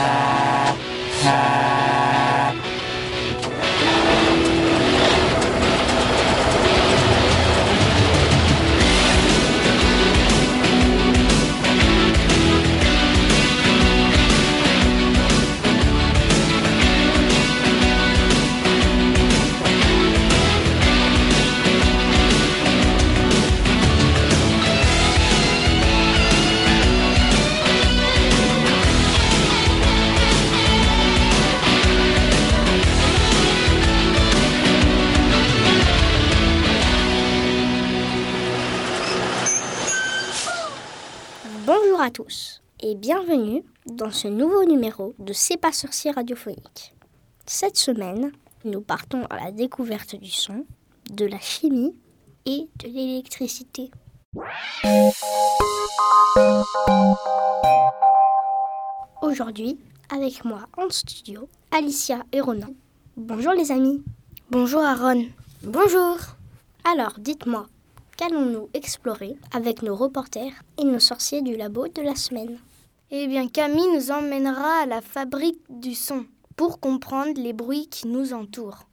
Ha. Ha. Bonjour à tous et bienvenue dans ce nouveau numéro de C'est pas sorcier radiophonique. Cette semaine, nous partons à la découverte du son, de la chimie et de l'électricité. Aujourd'hui, avec moi en studio, Alicia et Ronan. Bonjour les amis. Bonjour Aaron. Bonjour. Alors, dites-moi, qu'allons-nous explorer avec nos reporters et nos sorciers du labo de la semaine? Eh bien, Camille nous emmènera à la fabrique du son pour comprendre les bruits qui nous entourent.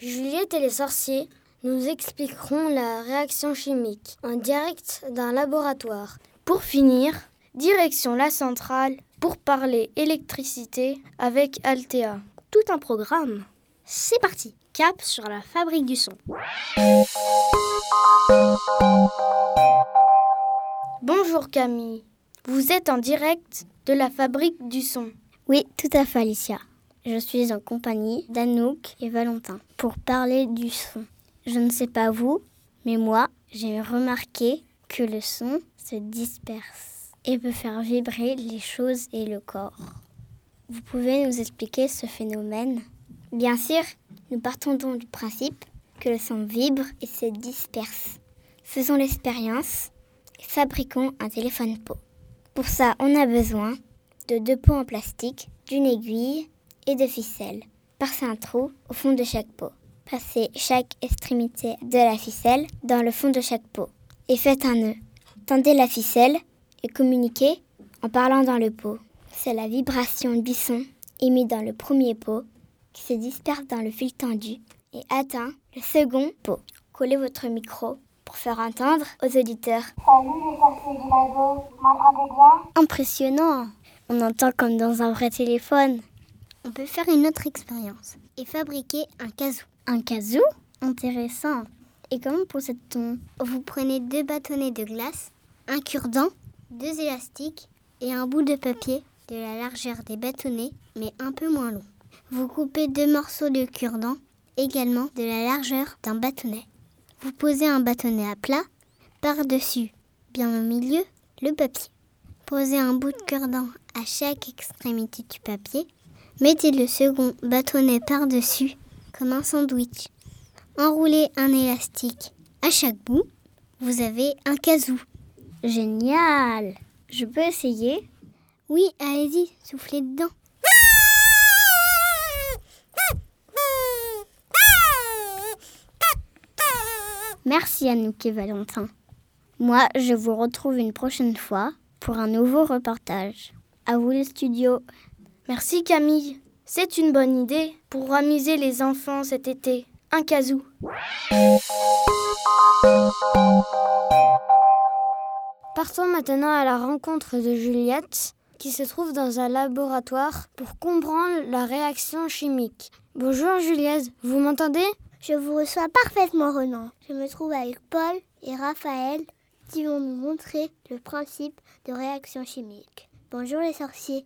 Juliette et les sorciers nous expliqueront la réaction chimique en direct d'un laboratoire. Pour finir, direction la centrale pour parler électricité avec Altea. Tout un programme. C'est parti Cap sur la fabrique du son. Bonjour Camille, vous êtes en direct de la fabrique du son. Oui, tout à fait Alicia. Je suis en compagnie d'Anouk et Valentin pour parler du son. Je ne sais pas vous, mais moi, j'ai remarqué que le son se disperse et peut faire vibrer les choses et le corps. Vous pouvez nous expliquer ce phénomène? Bien sûr, nous partons donc du principe que le son vibre et se disperse. Faisons l'expérience et fabriquons un téléphone pot. Pour ça, on a besoin de deux pots en plastique, d'une aiguille et de ficelles. Passez un trou au fond de chaque pot. Passez chaque extrémité de la ficelle dans le fond de chaque pot et faites un nœud. Tendez la ficelle et communiquez en parlant dans le pot. C'est la vibration du son émis dans le premier pot qui se disperse dans le fil tendu et atteint le second pot. Collez votre micro pour faire entendre aux auditeurs. Salut les du lago, m'entendez bien Impressionnant On entend comme dans un vrai téléphone. On peut faire une autre expérience et fabriquer un kazoo. Un kazoo Intéressant. Et comment procède-t-on? Vous prenez deux bâtonnets de glace, un cure-dent, deux élastiques et un bout de papier de la largeur des bâtonnets mais un peu moins long. Vous coupez deux morceaux de cure-dent également de la largeur d'un bâtonnet. Vous posez un bâtonnet à plat, par-dessus, bien au milieu, le papier. Posez un bout de cure-dent à chaque extrémité du papier. Mettez le second bâtonnet par-dessus, comme un sandwich. Enroulez un élastique à chaque bout. Vous avez un kazoo. Génial Je peux essayer? Oui, allez-y, soufflez dedans. Merci Anouk et Valentin. Moi, je vous retrouve une prochaine fois pour un nouveau reportage. À vous le studio. Merci Camille. C'est une bonne idée pour amuser les enfants cet été. Un kazoo. Partons maintenant à la rencontre de Juliette qui se trouve dans un laboratoire pour comprendre la réaction chimique. Bonjour Juliette, vous m'entendez? Je vous reçois parfaitement Renan. Je me trouve avec Paul et Raphaël qui vont nous montrer le principe de réaction chimique. Bonjour les sorciers.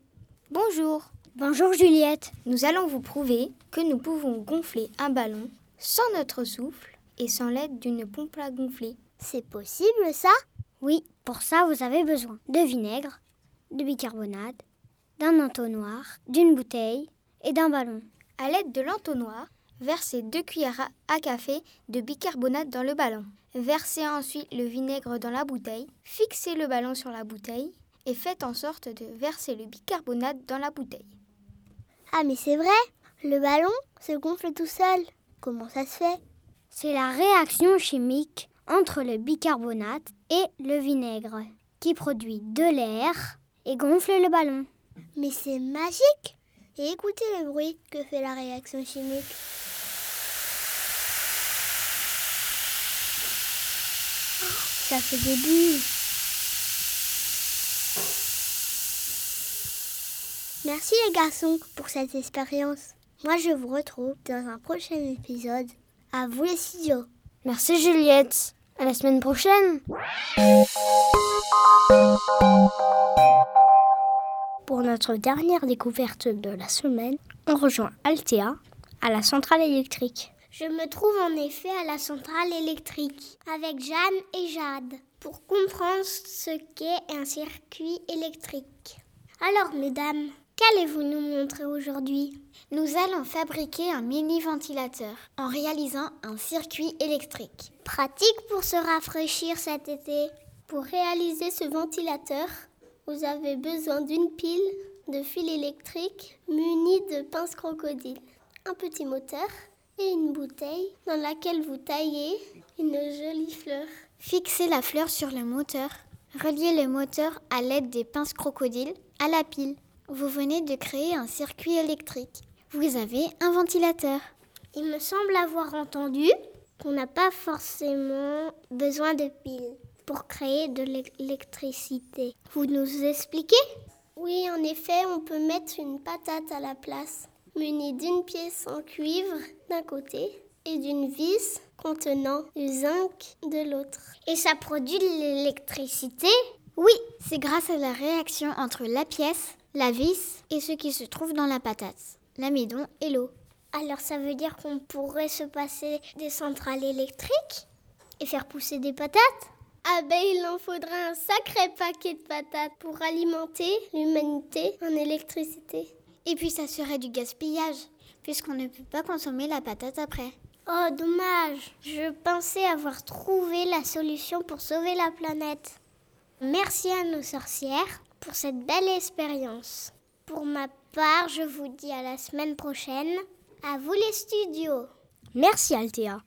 Bonjour. Bonjour Juliette. Nous allons vous prouver que nous pouvons gonfler un ballon sans notre souffle et sans l'aide d'une pompe à gonfler. C'est possible ça? Oui, pour ça vous avez besoin de vinaigre, de bicarbonate, d'un entonnoir, d'une bouteille et d'un ballon. À l'aide de l'entonnoir, versez deux cuillères à café de bicarbonate dans le ballon. Versez ensuite le vinaigre dans la bouteille, fixez le ballon sur la bouteille et faites en sorte de verser le bicarbonate dans la bouteille. Ah mais c'est vrai, le ballon se gonfle tout seul. Comment ça se fait? C'est la réaction chimique entre le bicarbonate et le vinaigre qui produit de l'air et gonfle le ballon. Mais c'est magique Et écoutez le bruit que fait la réaction chimique. Ça fait des bulles. Merci les garçons pour cette expérience. Moi je vous retrouve dans un prochain épisode. À vous les studios. Merci Juliette. À la semaine prochaine. Pour notre dernière découverte de la semaine, on rejoint Altea à la centrale électrique. Je me trouve en effet à la centrale électrique avec Jeanne et Jade pour comprendre ce qu'est un circuit électrique. Alors mesdames, qu'allez-vous nous montrer aujourd'hui? Nous allons fabriquer un mini ventilateur en réalisant un circuit électrique. Pratique pour se rafraîchir cet été. Pour réaliser ce ventilateur, vous avez besoin d'une pile, de fil électrique munis de pinces crocodile, un petit moteur et une bouteille dans laquelle vous taillez une jolie fleur. Fixez la fleur sur le moteur. Reliez le moteur à l'aide des pinces crocodiles à la pile. Vous venez de créer un circuit électrique. Vous avez un ventilateur. Il me semble avoir entendu qu'on n'a pas forcément besoin de piles pour créer de l'électricité. Vous nous expliquez? Oui, en effet, on peut mettre une patate à la place, munie d'une pièce en cuivre d'un côté et d'une vis contenant du zinc de l'autre. Et ça produit de l'électricité? Oui, c'est grâce à la réaction entre la pièce, la vis et ce qui se trouve dans la patate, l'amidon et l'eau. Alors ça veut dire qu'on pourrait se passer des centrales électriques et faire pousser des patates? Ah ben il en faudra un sacré paquet de patates pour alimenter l'humanité en électricité. Et puis ça serait du gaspillage, puisqu'on ne peut pas consommer la patate après. Oh dommage, je pensais avoir trouvé la solution pour sauver la planète. Merci à nos sorcières pour cette belle expérience. Pour ma part, je vous dis à la semaine prochaine. À vous les studios. Merci Althea.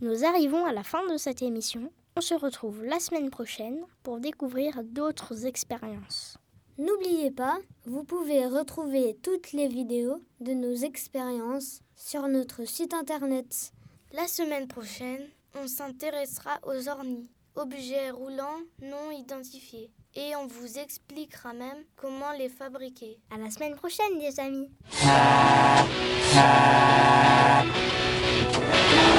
Nous arrivons à la fin de cette émission. On se retrouve la semaine prochaine pour découvrir d'autres expériences. N'oubliez pas, vous pouvez retrouver toutes les vidéos de nos expériences sur notre site internet. La semaine prochaine, on s'intéressera aux ornis, objets roulants non identifiés, et on vous expliquera même comment les fabriquer. À la semaine prochaine, les amis.